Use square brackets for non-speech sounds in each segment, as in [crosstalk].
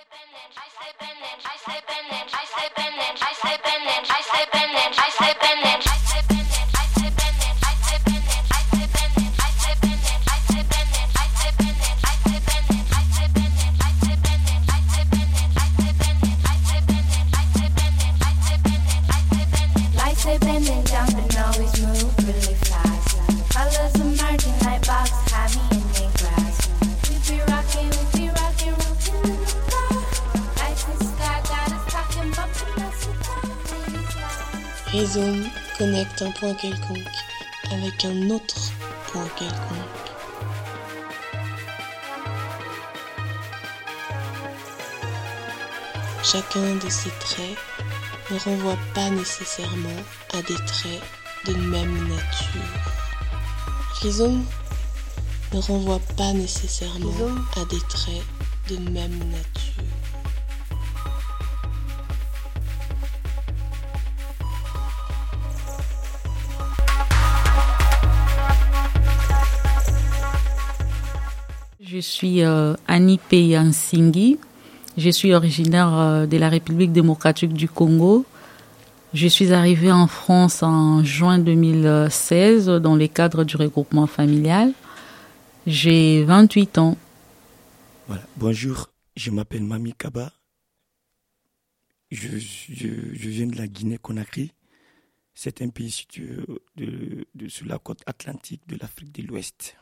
I say Bennett, I say Bennett, I say Bennett, I say bend I say point quelconque avec un autre point quelconque. Chacun de ces traits ne renvoie pas nécessairement à des traits de même nature. Rhizome ne renvoie pas nécessairement à des traits de même nature. Je suis euh, Annie Peyansinghi. Je suis originaire euh, de la République démocratique du Congo. Je suis arrivée en France en juin 2016 dans le cadre du regroupement familial. J'ai 28 ans. Voilà. Bonjour, je m'appelle Mami Kaba. Je, viens de la Guinée-Conakry. C'est un pays situé sur la côte atlantique de l'Afrique de l'Ouest.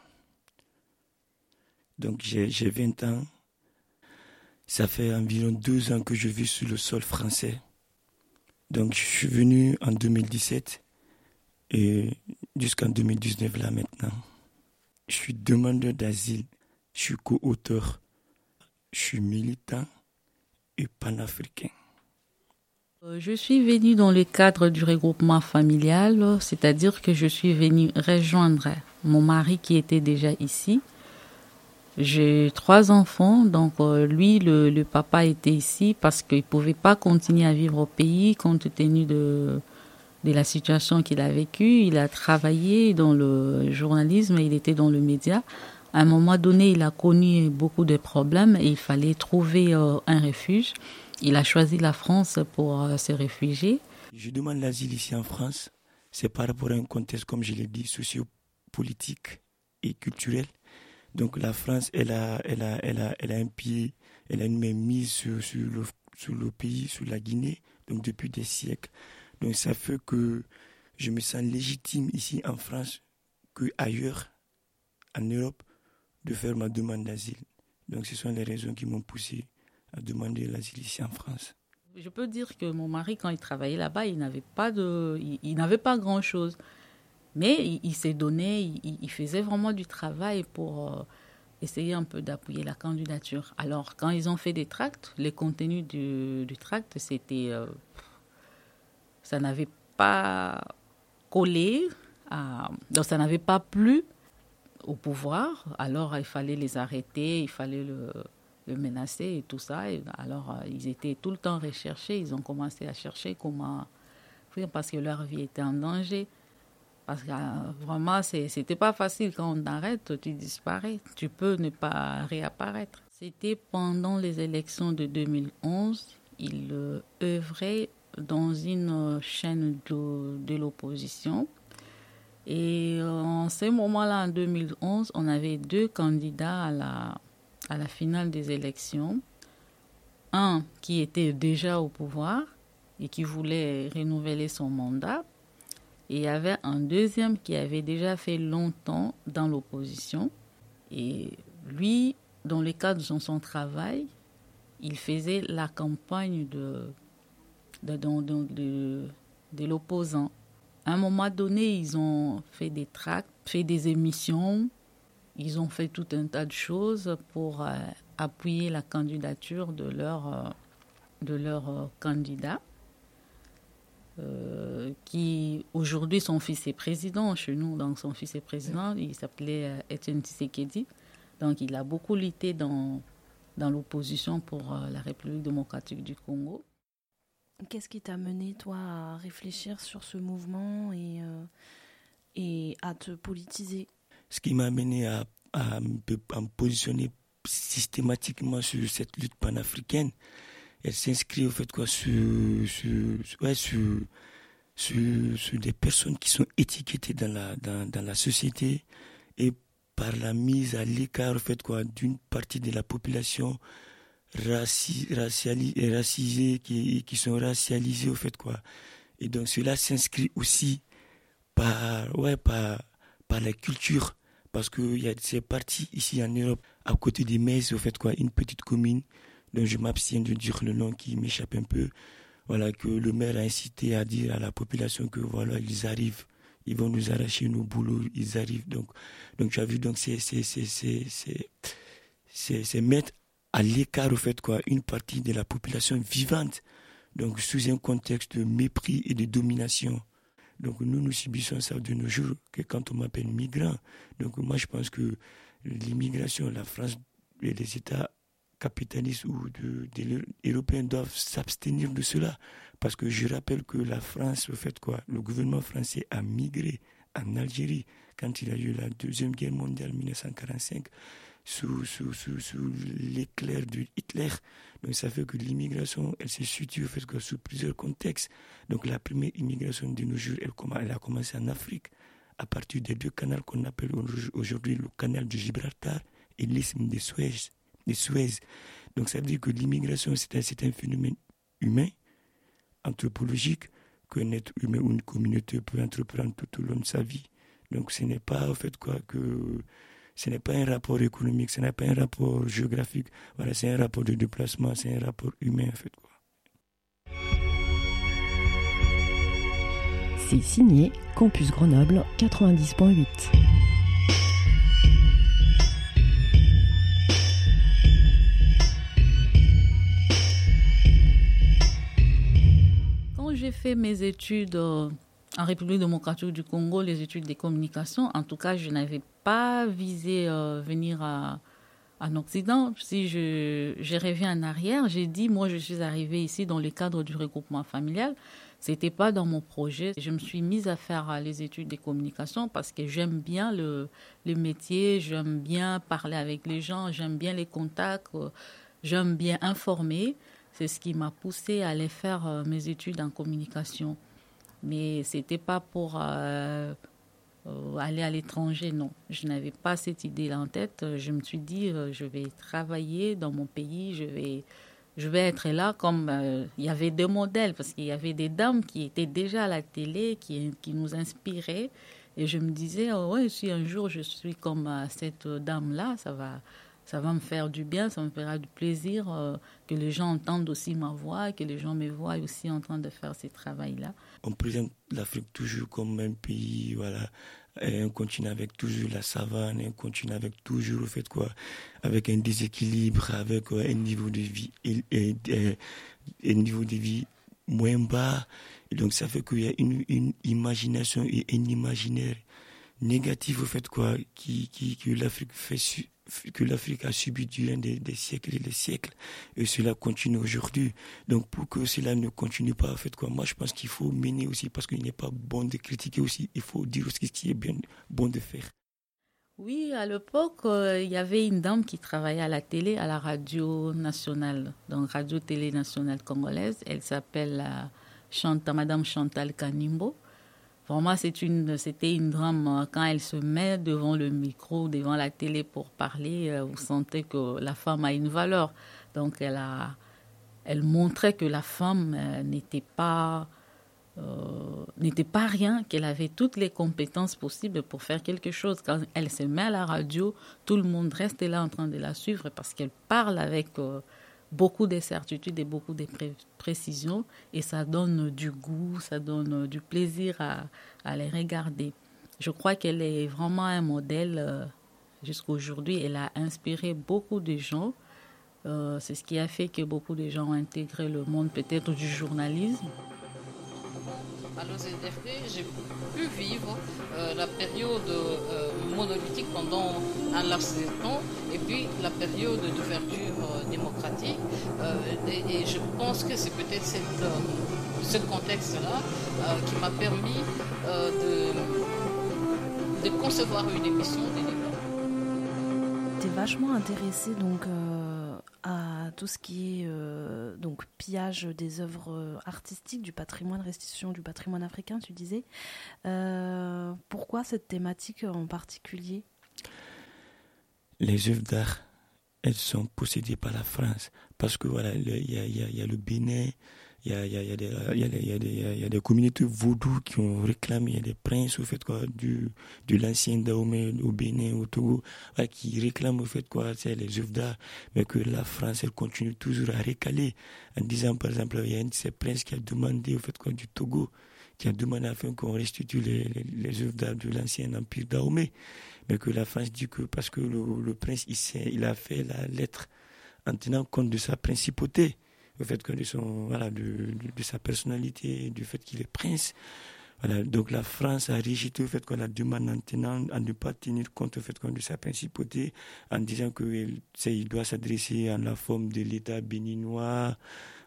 Donc j'ai 20 ans. Ça fait environ deux ans que je vis sur le sol français. Donc je suis venu en 2017 et jusqu'en 2019 là maintenant. Je suis demandeur d'asile, je suis co-auteur, je suis militant et panafricain. Euh, je suis venu dans le cadre du regroupement familial, c'est-à-dire que je suis venu rejoindre mon mari qui était déjà ici j'ai trois enfants, donc euh, lui, le, le, papa était ici parce qu'il ne pouvait pas continuer à vivre au pays compte tenu de, de la situation qu'il a vécue. Il a travaillé dans le journalisme, il était dans le média. À un moment donné, il a connu beaucoup de problèmes et il fallait trouver euh, un refuge. Il a choisi la France pour euh, se réfugier. Je demande l'asile ici en France. C'est par rapport à un contexte, comme je l'ai dit, sociopolitique et culturel donc la France, elle a, elle a, elle a, elle a un pied, elle a une main mise sur, sur, le, sur le pays, sur la Guinée, donc depuis des siècles. Donc ça fait que je me sens légitime ici en France qu'ailleurs, en Europe, de faire ma demande d'asile. Donc ce sont les raisons qui m'ont poussé à demander l'asile ici en France. Je peux dire que mon mari, quand il travaillait là-bas, il n'avait pas de, il n'avait pas grand-chose. Mais il, s'est donné, il, faisait vraiment du travail pour euh, essayer un peu d'appuyer la candidature. Alors, quand ils ont fait des tracts, les contenus du, tract, c'était. Euh, ça n'avait pas collé, donc ça n'avait pas plu au pouvoir. Alors, il fallait les arrêter, il fallait le, menacer et tout ça. Alors, euh, ils étaient tout le temps recherchés. Ils ont commencé à chercher comment parce que leur vie était en danger. Parce que euh, vraiment, c'était pas facile. Quand on t'arrête, tu disparais. Tu peux ne pas réapparaître. C'était pendant les élections de 2011. Il euh, œuvrait dans une chaîne de, l'opposition. Et euh, en ce moment-là, en 2011, on avait deux candidats à la finale des élections. Un qui était déjà au pouvoir et qui voulait renouveler son mandat et il y avait un deuxième qui avait déjà fait longtemps dans l'opposition. Et lui, dans le cadre de son travail, il faisait la campagne de, l'opposant. À un moment donné, ils ont fait des tracts, fait des émissions, ils ont fait tout un tas de choses pour euh, appuyer la candidature de leur, euh, euh, candidat. Euh, qui aujourd'hui son fils est président chez nous, donc son fils est président, il s'appelait euh, Etienne Tshisekedi. Donc il a beaucoup lutté dans, dans l'opposition pour euh, la République démocratique du Congo. Qu'est-ce qui t'a mené, toi, à réfléchir sur ce mouvement et, et à te politiser? Ce qui m'a mené à, à, me positionner systématiquement sur cette lutte panafricaine. Elle s'inscrit au fait quoi sur, sur, sur, des personnes qui sont étiquetées dans la, dans, dans la société et par la mise à l'écart au fait d'une partie de la population raci, racisée qui, qui sont racialisées au fait quoi. Et donc cela s'inscrit aussi par, ouais, par, par la culture parce que y a ces parties ici en Europe, à côté des Metz, au fait quoi, une petite commune, dont je m'abstiens de dire le nom qui m'échappe un peu, voilà, que le maire a incité à dire à la population que voilà, ils arrivent, ils vont nous arracher nos boulots, ils arrivent. Donc, donc tu as vu, donc c'est, c'est, c'est, c'est, c'est, mettre à l'écart, au fait quoi, une partie de la population vivante, donc sous un contexte de mépris et de domination. Donc nous, nous subissons ça de nos jours que quand on m'appelle migrant. Donc moi, je pense que l'immigration, la France et les États capitalistes ou de, européens doivent s'abstenir de cela. Parce que je rappelle que la France, au fait quoi, le gouvernement français a migré en Algérie quand il a eu la Deuxième Guerre mondiale 1945 sous, sous, sous, sous l'éclair de Hitler. Donc ça fait que l'immigration, elle se situe fait, sous plusieurs contextes. Donc la première immigration de nos jours, elle, elle a commencé en Afrique, à partir des deux canaux qu'on appelle aujourd'hui le canal de Gibraltar et l'isthme de Suez, de Suez. Donc ça veut dire que l'immigration, c'est un, un phénomène humain, anthropologique, qu'un être humain ou une communauté peut entreprendre tout au long de sa vie. Donc ce n'est pas en fait quoi que ce n'est pas un rapport économique, ce n'est pas un rapport géographique. Voilà, c'est un rapport de déplacement, c'est un rapport humain en fait. C'est signé Campus Grenoble 90.8. j'ai fait mes études euh, en République démocratique du Congo, les études des communications, en tout cas, je n'avais pas visé euh, venir à, en Occident. Si je, je reviens en arrière, j'ai dit, moi, je suis arrivée ici dans le cadre du regroupement familial. C'était pas dans mon projet. Je me suis mise à faire euh, les études des communications parce que j'aime bien le, le métier, j'aime bien parler avec les gens, j'aime bien les contacts, j'aime bien informer. C'est ce qui m'a poussée à aller faire mes études en communication. Mais c'était pas pour euh, euh, aller à l'étranger, non. Je n'avais pas cette idée-là en tête. Je me suis dit, euh, je vais travailler dans mon pays, je vais, je vais être là comme il y avait deux modèles, parce qu'il y avait des dames qui étaient déjà à la télé, qui, qui nous inspiraient. Et je me disais, oh ouais, si un jour je suis comme cette dame-là, ça va, ça va me faire du bien, ça me fera du plaisir que les gens entendent aussi ma voix, que les gens me voient aussi en train de faire ce travail-là on présente l'Afrique toujours comme un pays, voilà, un continent avec toujours la savane, un continent avec toujours, au fait quoi, avec un déséquilibre, avec un niveau de vie, et, un niveau de vie moins bas. Donc ça fait qu'il y a une, imagination et un imaginaire négatif au fait quoi, qui, qui que l'Afrique fait que l'Afrique a subi durant des, siècles et des siècles, et cela continue aujourd'hui. Donc pour que cela ne continue pas, en fait, quoi, moi je pense qu'il faut mener aussi, parce qu'il n'est pas bon de critiquer aussi, il faut dire ce qui est bien bon de faire. Oui, à l'époque, euh, il y avait une dame qui travaillait à la télé, à la radio nationale, donc radio-télé nationale congolaise. Elle s'appelle euh, Madame Chantal Kanimbo. Pour moi, c'est une, c'était une drame. Euh, quand elle se met devant le micro, devant la télé pour parler, euh, vous sentez que la femme a une valeur. Donc, elle a, elle montrait que la femme euh, n'était pas, n'était pas rien, qu'elle avait toutes les compétences possibles pour faire quelque chose. Quand elle se met à la radio, tout le monde reste là en train de la suivre parce qu'elle parle avec beaucoup de certitudes et beaucoup de précisions et ça donne du goût, ça donne du plaisir à, à les regarder. Je crois qu'elle est vraiment un modèle euh, jusqu'à aujourd'hui. Elle a inspiré beaucoup de gens. Euh, c'est ce qui a fait que beaucoup de gens ont intégré le monde peut-être du journalisme à l'OZFD, j'ai pu vivre euh, la période euh, monolithique pendant un laps de temps et puis la période d'ouverture euh, démocratique. Et, je pense que c'est peut-être ce contexte-là qui m'a permis de, concevoir une émission des s'est vachement intéressé donc tout ce qui est euh, donc pillage des œuvres artistiques, du patrimoine, restitution du patrimoine africain, tu disais. Euh, pourquoi cette thématique en particulier? Les œuvres d'art, elles sont possédées par la France parce que voilà, il y y a, le Bénin, il y a, y, a, y, a des, y, a des, y, a des, y a des communautés vaudou qui ont réclamé, il y a des princes au fait quoi, du, de l'ancien Dahomey au Bénin, au Togo, qui réclament au fait quoi, c'est les œuvres d'art, mais que la France, elle continue toujours à récaler en disant par exemple, il y a un de ces princes qui a demandé au fait quoi du Togo, qui a demandé afin qu'on restitue les, les, les œuvres d'art de l'ancien empire Dahomey, mais que la France dit que parce que le, le prince, il, il a fait la lettre en tenant compte de sa principauté, le fait que de son voilà de, de, sa personnalité, du fait qu'il est prince. Voilà, donc la France a rejeté le fait qu'on la demande en tenant, à ne pas tenir compte au fait qu'on de sa principauté, en disant que il doit s'adresser en la forme de l'État béninois,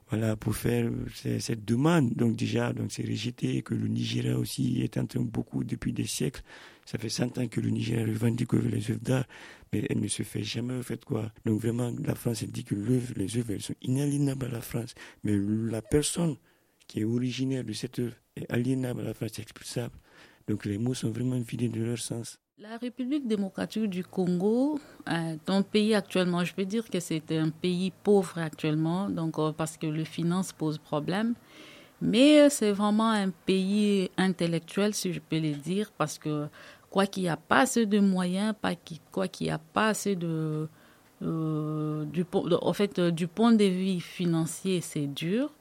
voilà, pour faire cette demande. Donc déjà, donc c'est rejeté, que le Nigeria aussi est en train beaucoup depuis des siècles. Ça fait 100 ans que le Nigeria revendique les œuvres d'art, mais elle ne se fait jamais, en fait, quoi. Donc vraiment, la France, elle dit que les œuvres, elles sont inaliénables à la France. Mais la personne qui est originaire de cette œuvre est aliénable à la France, expulsable. Donc les mots sont vraiment vidés de leur sens. La République démocratique du Congo un pays actuellement, je peux dire que c'est un pays pauvre actuellement, donc parce que les finances posent problème. Mais c'est vraiment un pays intellectuel, si je peux le dire, parce que quoi qu'il n'y a pas assez de moyens, quoi qu'il n'y a pas assez de, euh, du, en fait, du point de vue financier, c'est dur.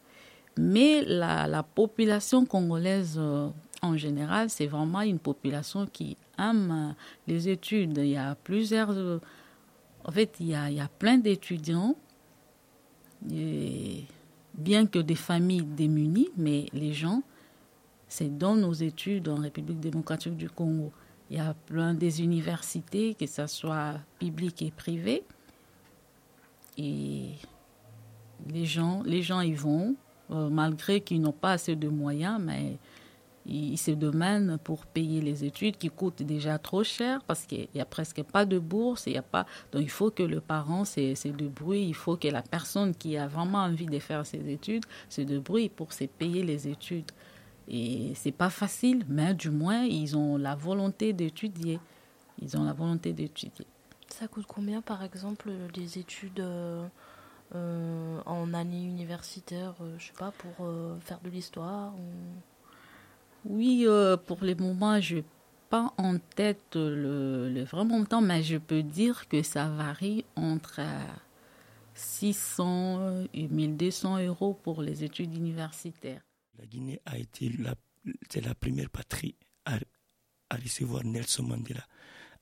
Mais la, la population congolaise euh, en général, c'est vraiment une population qui aime les études. Il y a plusieurs. En fait, il y a, il y a plein d'étudiants, bien que des familles démunies, mais les gens, c'est dans nos études en République démocratique du Congo. Il y a plein des universités, que ce soit publiques et privées. Et les gens, les gens y vont, euh, malgré qu'ils n'ont pas assez de moyens, mais ils se demandent pour payer les études qui coûtent déjà trop cher parce qu'il n'y a presque pas de bourse, il y a pas donc il faut que le parent se, débrouille, il faut que la personne qui a vraiment envie de faire ses études se débrouille pour se payer les études. Et c'est pas facile, mais du moins ils ont la volonté d'étudier. Ils ont la volonté d'étudier. Ça coûte combien par exemple des études euh, euh, en année universitaire, euh, je sais pas, pour euh, faire de l'histoire. Oui, euh, pour le moment, je pas en tête le, vrai montant, mais je peux dire que ça varie entre 600 et 1200 euros pour les études universitaires. La Guinée a été la, première patrie à, recevoir Nelson Mandela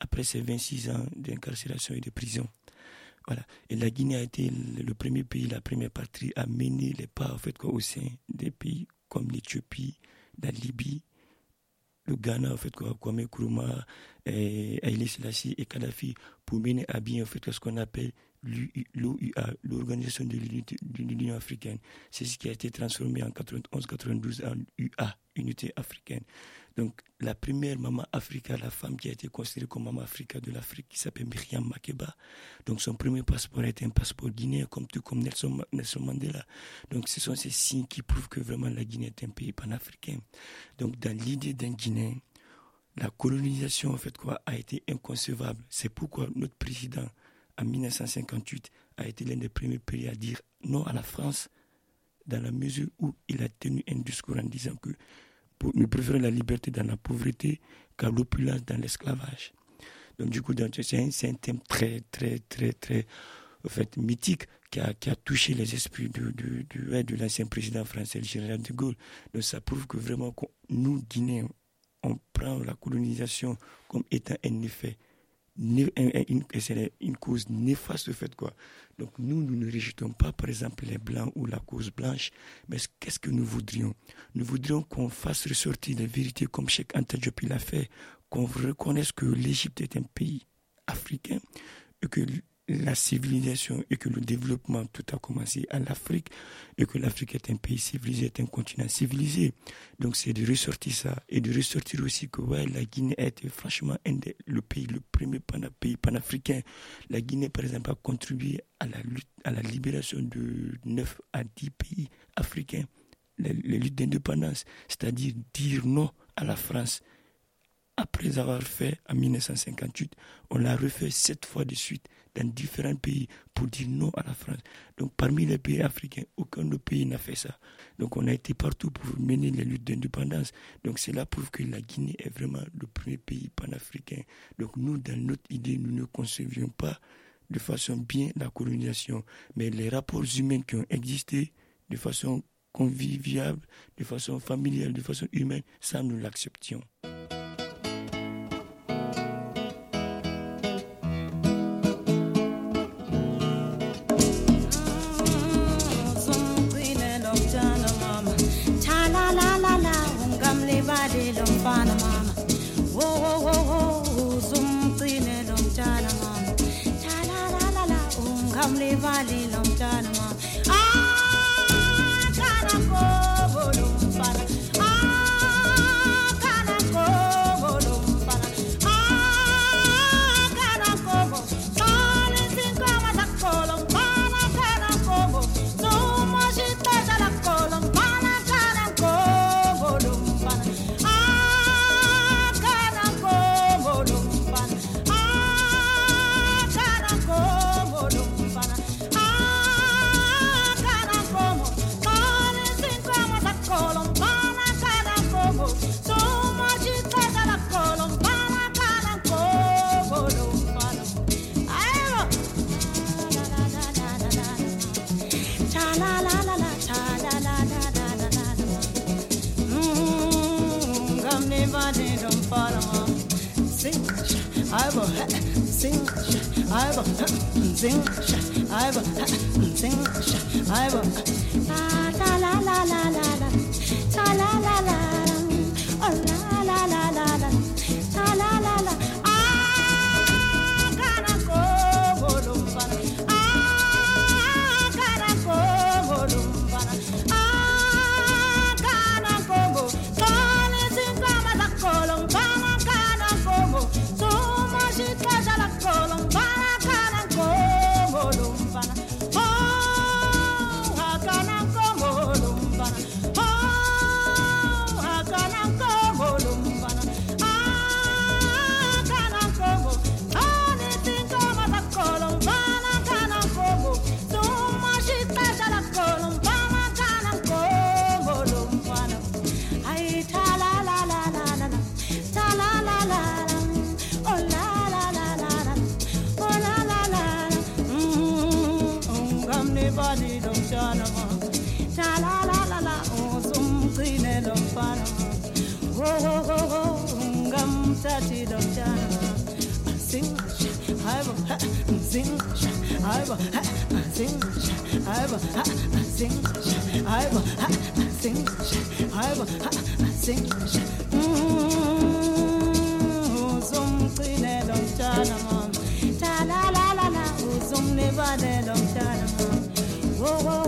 après ses 26 ans d'incarcération et de prison. Voilà. Et la Guinée a été le, le premier pays, la première patrie à mener les pas en fait, quoi, au sein des pays comme l'Éthiopie, la Libye, le Ghana, en fait, Kwame Nkrumah, Haïlé Selassie et Kadhafi, pour mener à bien, en fait, ce qu'on appelle l'OUA, l'Organisation de l'Union africaine. C'est ce qui a été transformé en 91-92 en UA, Unité africaine. Donc, la première maman Africa, la femme qui a été considérée comme maman Africa de l'Afrique, qui s'appelle Myriam Makeba. Donc, son premier passeport était un passeport guinéen, comme tout comme Nelson, Nelson Mandela. Donc, ce sont ces signes qui prouvent que vraiment la Guinée est un pays panafricain. Donc, dans l'idée d'un Guinéen, la colonisation, en fait, quoi, a été inconcevable. C'est pourquoi notre président, en 1958, a été l'un des premiers pays à dire non à la France, dans la mesure où il a tenu un discours en disant que nous préférons la liberté dans la pauvreté qu'à l'opulence dans l'esclavage. Donc du coup, c'est un, thème très, très, très, très en fait, mythique qui a, qui a touché les esprits de, de, de, de l'ancien président français, le général de Gaulle. Donc ça prouve que vraiment, nous, Guinéens, on prend la colonisation comme étant un effet une, une cause néfaste, fait quoi. Donc nous, nous ne rejetons pas, par exemple, les blancs ou la cause blanche, mais qu'est-ce que nous voudrions? Nous voudrions qu'on fasse ressortir la vérité comme Cheikh Anta l'a fait, qu'on reconnaisse que l'Égypte est un pays africain et que la civilisation et que le développement, tout a commencé en Afrique et que l'Afrique est un pays civilisé, est un continent civilisé. Donc c'est de ressortir ça et de ressortir aussi que ouais, la Guinée a été franchement un le pays, le premier pays panafricain. La Guinée, par exemple, a contribué à la lutte, à la libération de 9 à 10 pays africains, les luttes d'indépendance, c'est-à-dire dire non à la France après avoir fait en 1958, on l'a refait sept fois de suite dans différents pays pour dire non à la France. Donc parmi les pays africains, aucun autre pays n'a fait ça. Donc on a été partout pour mener les luttes d'indépendance. Donc cela prouve que la Guinée est vraiment le premier pays panafricain. Donc nous, dans notre idée, nous ne concevions pas de façon bien la colonisation, mais les rapports humains qui ont existé de façon conviviale, de façon familiale, de façon humaine, ça nous l'acceptions. I've sing I've sing I've sing I've sing Uzumqine lomtana mom Ta la la la la uzumlevade lomtana mom Whoa whoa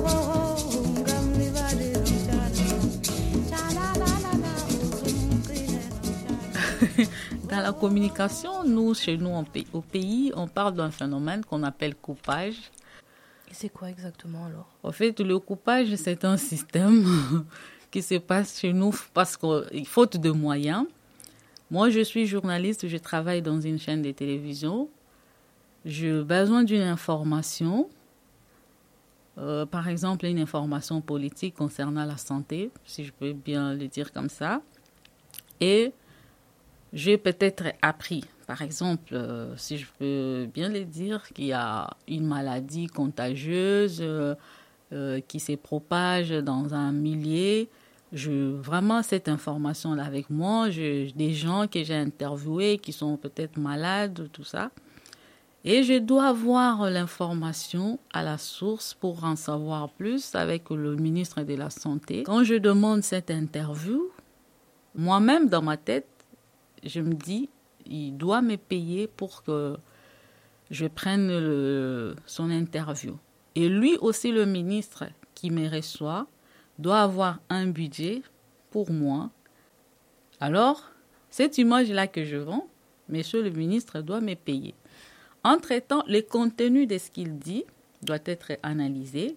Dans la communication, nous, chez nous, au pays, on parle d'un phénomène qu'on appelle coupage. Et c'est quoi exactement alors? En fait, le coupage, c'est un système [laughs] qui se passe chez nous parce que, faute de moyens. Moi, je suis journaliste, je travaille dans une chaîne de télévision. J'ai besoin d'une information, euh, par exemple une information politique concernant la santé, si je peux bien le dire comme ça. Et j'ai peut-être appris, par exemple, euh, si je peux bien le dire, qu'il y a une maladie contagieuse euh, euh, qui se propage dans un millier. Je, vraiment, cette information-là avec moi, je, des gens que j'ai interviewés qui sont peut-être malades, tout ça. Et je dois avoir l'information à la source pour en savoir plus avec le ministre de la Santé. Quand je demande cette interview, moi-même dans ma tête, je me dis, il doit me payer pour que je prenne son interview. Et lui aussi, le ministre qui me reçoit, doit avoir un budget pour moi. Alors, cette image-là que je vends, monsieur le ministre doit me payer. Entre-temps, le contenu de ce qu'il dit doit être analysé.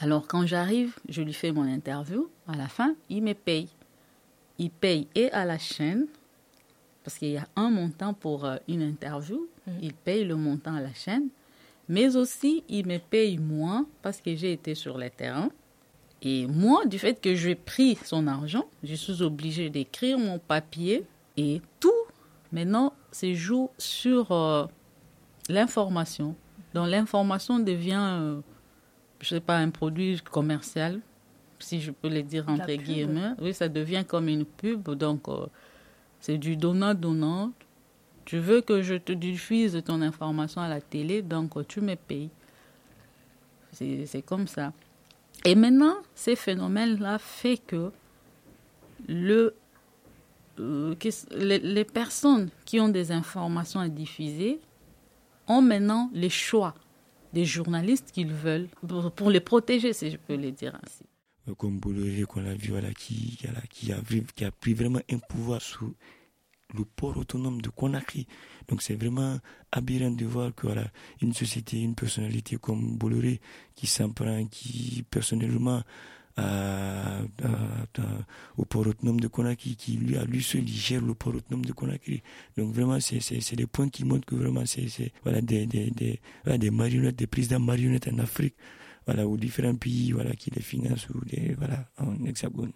Alors, quand j'arrive, je lui fais mon interview. À la fin, il me paye. Il paye et à la chaîne, parce qu'il y a un montant pour euh, une interview. Il paye le montant à la chaîne. Mais aussi, il me paye moi parce que j'ai été sur le terrain. Et moi, du fait que j'ai pris son argent, je suis obligée d'écrire mon papier et tout, maintenant, se joue sur euh, l'information. Donc l'information devient, euh, je sais pas, un produit commercial, si je peux le dire entre guillemets. Oui, ça devient comme une pub. Donc euh, c'est du donnant-donnant. Tu veux que je te diffuse ton information à la télé, donc tu me payes. C'est comme ça. Et maintenant, ces phénomènes-là fait que euh, les, les personnes qui ont des informations à diffuser ont maintenant le choix des journalistes qu'ils veulent pour les protéger, si je peux le dire ainsi. Comme Bolloré qu'on l'a vu, voilà, qui, a, a pris vraiment un pouvoir sur le port autonome de Conakry. Donc c'est vraiment aberrant de voir que voilà, une société, une personnalité comme Bolloré qui s'en prend, qui personnellement au port autonome de Conakry, qui lui à lui seul gère le port autonome de Conakry. Donc vraiment c'est des points qui montrent que vraiment c'est voilà des des des voilà, des marionnettes, des présidents marionnettes en Afrique voilà, ou différents pays voilà, qui les financent ou des, voilà, en hexagone.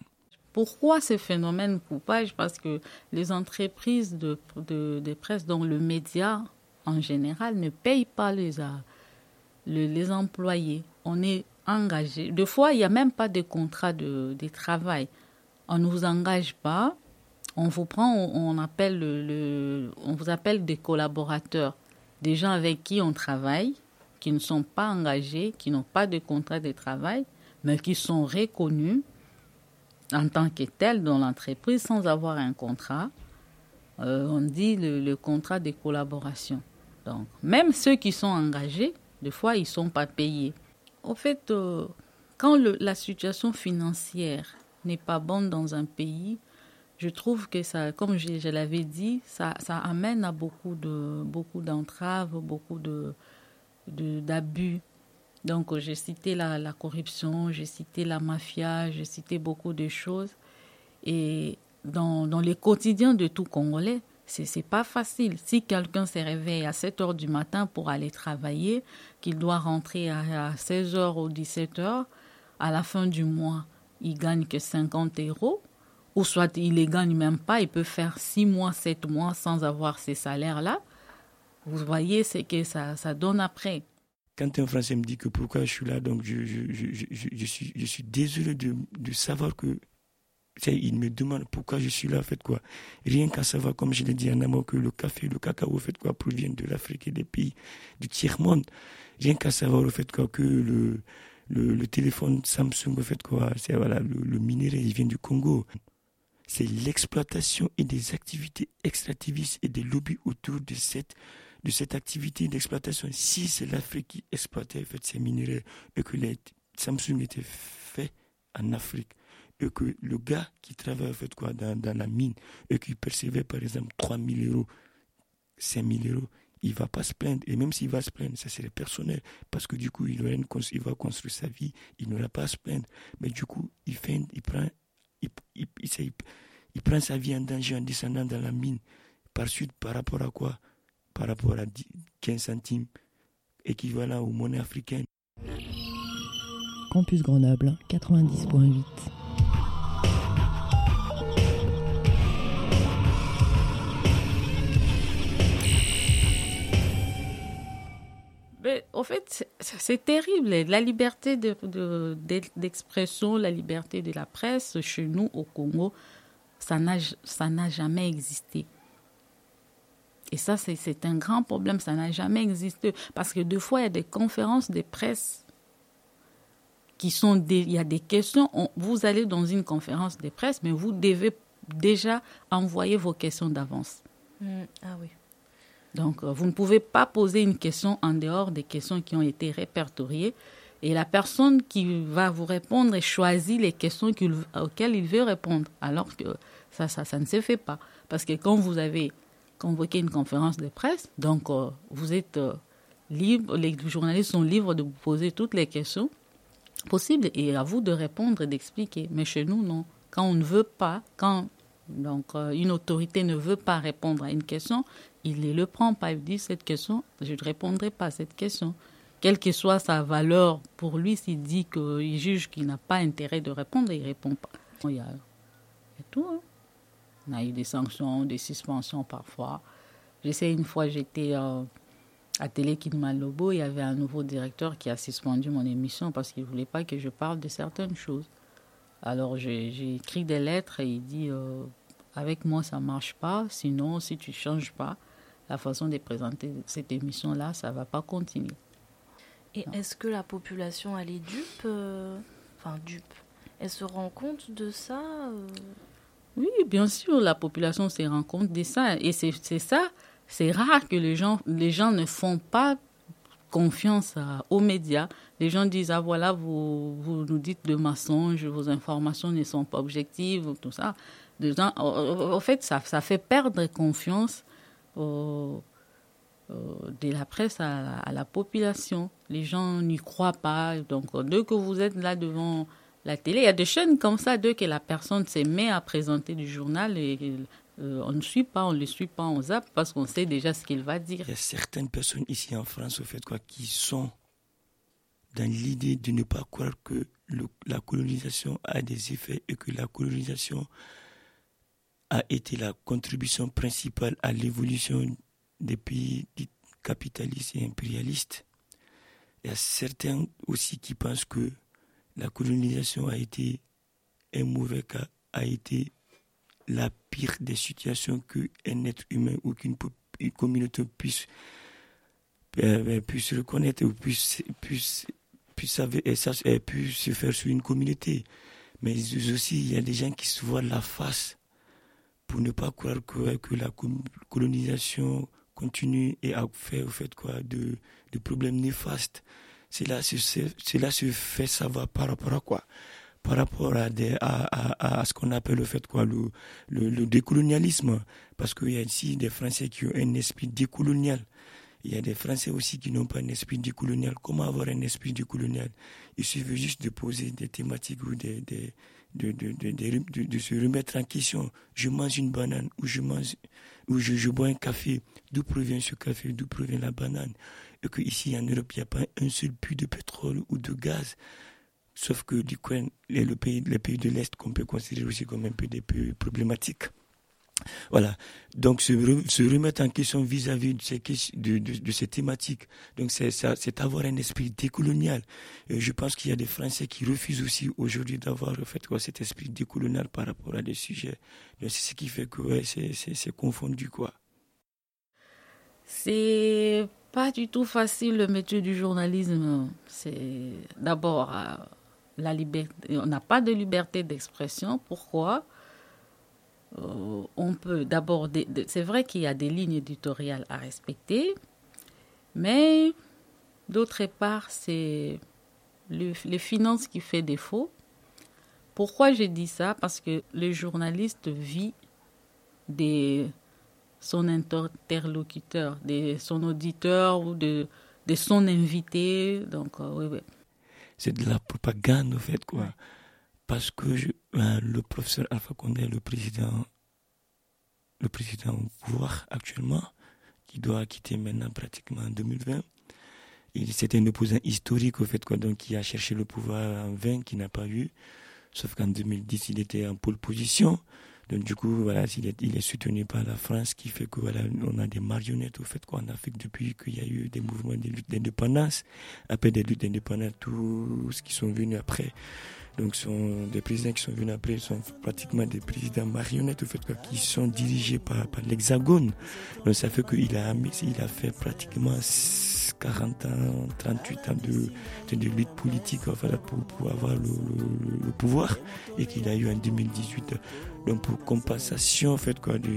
Pourquoi ce phénomène coupage? Parce que les entreprises de, de, de presse, dont le média en général, ne payent pas les, euh, le- les employés. On est engagé. Des fois, il n'y a même pas de contrat de, de travail. On ne vous engage pas. On vous prend, appelle le, le- on vous appelle des collaborateurs, des gens avec qui on travaille, qui ne sont pas engagés, qui n'ont pas de contrat de travail, mais qui sont reconnus en tant que tel dans l'entreprise sans avoir un contrat. Euh, on dit le, contrat de collaboration. Donc, même ceux qui sont engagés, des fois, ils ne sont pas payés. Au fait, euh, quand la situation financière n'est pas bonne dans un pays, je trouve que ça, comme je, l'avais dit, ça, ça amène à beaucoup de beaucoup d'entraves, beaucoup de- d'abus. Donc, j'ai cité la, la corruption, j'ai cité la mafia, j'ai cité beaucoup de choses. Et dans, dans les quotidiens de tout Congolais, c'est pas facile. Si quelqu'un se réveille à 7 heures du matin pour aller travailler, qu'il doit rentrer à, à 16 heures ou 17 heures, à la fin du mois, il gagne que 50 euros, ou soit il les gagne même pas, il peut faire 6 mois, 7 mois sans avoir ces salaires-là. Vous voyez ce que ça, ça donne après. Quand un Français me dit que pourquoi je suis là, donc je, je, je, je, suis, je suis désolé de, de savoir que. Il me demande pourquoi je suis là, en fait quoi. Rien qu'à savoir, comme je l'ai dit en amont, que le café, le cacao, en fait quoi, proviennent de l'Afrique et des pays du tiers-monde. Rien qu'à savoir, au fait quoi, que le, le, téléphone Samsung, au fait quoi, c'est voilà, le, le minerai, il vient du Congo. C'est l'exploitation et des activités extractivistes et des lobbies autour de cette de cette activité d'exploitation. Si c'est l'Afrique qui exploitait en fait, ces minéraux et que les Samsung était fait en Afrique et que le gars qui travaille fait, quoi, dans, dans la mine et qui percevait par exemple 3 000 euros, 5 000 euros, il va pas se plaindre. Et même s'il va se plaindre, ça serait personnel parce que du coup, il, va construire sa vie, il n'aura pas à se plaindre. Mais du coup, il, fait, il, prend, il prend sa vie en danger en descendant dans la mine. Par suite, par rapport à quoi? Par rapport à 10 15 centimes, équivalent aux monnaies africaines. Campus Grenoble 90.8. Mais au fait, c'est- terrible. La liberté de- de- d'ex- d'expression, la liberté de la presse chez nous au Congo, ça n'a jamais existé. Et ça, c'est- un grand problème. Ça n'a jamais existé. Parce que deux fois, il y a des conférences de presse qui sont des, il y a des questions. On- vous allez dans une conférence de presse, mais vous devez déjà envoyer vos questions d'avance. Mm, Ah oui. Donc, euh, vous ne pouvez pas poser une question en dehors des questions qui ont été répertoriées. Et la personne qui va vous répondre choisit les questions auxquelles il veut répondre. Alors que ça, ça, ça ne se fait pas. Parce que quand vous avez convoqué une conférence de presse, donc euh, vous êtes euh, libre, les journalistes sont libres de vous poser toutes les questions possibles et à vous de répondre et d'expliquer. Mais chez nous, non. Quand on ne veut pas, quand donc une autorité ne veut pas répondre à une question, il ne le prend pas. Il dit cette question, je ne répondrai pas à cette question. Quelle que soit sa valeur pour lui, s'il dit qu'il juge qu'il n'a pas intérêt de répondre, il ne répond pas. Il y a, tout. Hein. On a eu des sanctions, des suspensions parfois. Je sais, une fois, j'étais euh, à Télé Lobo, il y avait un nouveau directeur qui a suspendu mon émission parce qu'il ne voulait pas que je parle de certaines choses. Alors j'ai écrit des lettres et il dit euh, avec moi ça marche pas, sinon si tu changes pas, la façon de présenter cette émission-là, ça ne va pas continuer. Et est-ce que la population, elle est dupe euh, Enfin, dupe? Elle se rend compte de ça? Oui, bien sûr, la population se rend compte de ça. Et c'est ça, c'est rare que les gens, les gens ne font pas confiance aux médias. Les gens disent, ah voilà, vous, vous nous dites de mensonges, vos informations ne sont pas objectives, tout ça. en fait, ça, ça fait perdre confiance de la presse à, la population. Les gens n'y croient pas. Donc, dès que vous êtes là devant la télé, il y a des chaînes comme ça, dès que la personne se met à présenter du journal et euh, on ne suit pas, on ne le suit pas, on zappe parce qu'on sait déjà ce qu'il va dire. Il y a certaines personnes ici en France, au fait, quoi, qui sont dans l'idée de ne pas croire que la colonisation a des effets et que la colonisation a été la contribution principale à l'évolution des pays capitalistes et impérialistes. Il y a certains aussi qui pensent que la colonisation a été un mauvais cas, a été la pire des situations qu'un être humain ou qu'une communauté puisse, euh, puisse reconnaître ou puisse, puisse, puisse, puisse se faire sur une communauté. Mais aussi, il y a des gens qui se voient la face pour ne pas croire que, que la colonisation continue et a fait, au fait quoi, de, de problèmes néfastes. Cela se, cela se fait savoir par rapport à quoi? Par rapport à, à, à, ce qu'on appelle le fait quoi, le, le, décolonialisme. Parce qu'il y a ici des Français qui ont un esprit décolonial. Il y a des Français aussi qui n'ont pas un esprit décolonial. Comment avoir un esprit décolonial? Il suffit juste de poser des thématiques ou des, de, de, de, de, se remettre en question. Je mange une banane ou je mange ou je bois un café. D'où provient ce café? D'où provient la banane? Et qu'ici en Europe, il n'y a pas un seul puits de pétrole ou de gaz. Sauf que coup, les, le pays, les pays de l'Est qu'on peut considérer aussi comme un peu des pays problématiques. Voilà. Donc, se, remettre en question vis-à-vis de, ces, thématiques. Donc, c'est avoir un esprit décolonial. Et je pense qu'il y a des Français qui refusent aussi aujourd'hui d'avoir fait quoi, cet esprit décolonial par rapport à des sujets. C'est ce qui fait que ouais, c'est confondu, quoi. C'est pas du tout facile le métier du journalisme. C'est d'abord euh, la liberté. On n'a pas de liberté d'expression. Pourquoi? Euh, on peut d'abord, c'est vrai qu'il y a des lignes éditoriales à respecter, mais d'autre part, c'est les finances qui fait défaut. Pourquoi j'ai dit ça? Parce que le journaliste vit de son interlocuteur, de son auditeur ou de, de son invité. Donc, euh, oui, oui. C'est de la propagande, en fait, quoi parce que euh, le professeur Alpha Condé, le président, le président au pouvoir actuellement, qui doit quitter maintenant pratiquement en 2020, c'était un opposant historique au fait quoi, donc qui a cherché le pouvoir en vain, qui n'a pas eu, sauf qu'en 2010 il était en pole position. Donc du coup, voilà, il est, il est soutenu par la France, qui fait que voilà, on a des marionnettes au fait quoi en Afrique depuis qu'il y a eu des mouvements de lutte d'indépendance, après des luttes d'indépendance, tout ce qui sont venus après. Donc, sont des présidents qui sont venus après sont pratiquement des présidents marionnettes, au fait, qui sont dirigés par, par l'Hexagone. Donc, ça fait qu'il a, il a fait pratiquement 40 ans, 38 ans de, de, lutte politique pour, pour avoir le, pouvoir et qu'il a eu en 2018. Donc pour compensation en fait, quoi, de,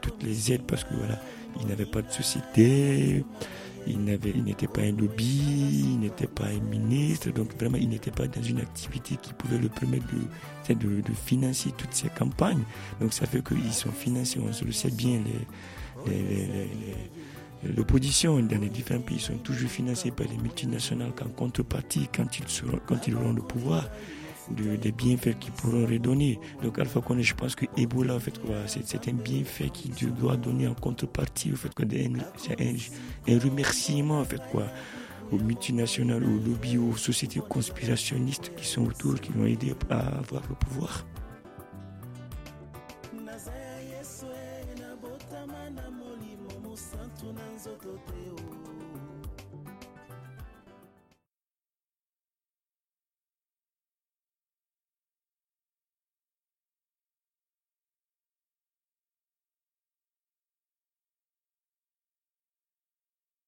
toutes les aides parce que voilà, il n'avait pas de société, il n'était pas un lobby, il n'était pas un ministre, donc vraiment il n'était pas dans une activité qui pouvait le permettre de, de, financer toutes ces campagnes. Donc ça fait qu'ils sont financés, on le sait bien, les, l'opposition dans les différents pays sont toujours financés par les multinationales qu'en contrepartie, quand ils, seront, quand ils auront le pouvoir, des bienfaits qu'ils pourront redonner. Donc Alpha Condé, je pense que Ebola, en fait, c'est un bienfait qu'il doit donner en contrepartie, en fait, c'est un, remerciement, en fait, quoi aux multinationales, aux lobbies, aux sociétés conspirationnistes qui sont autour, qui l'ont aidé à avoir le pouvoir.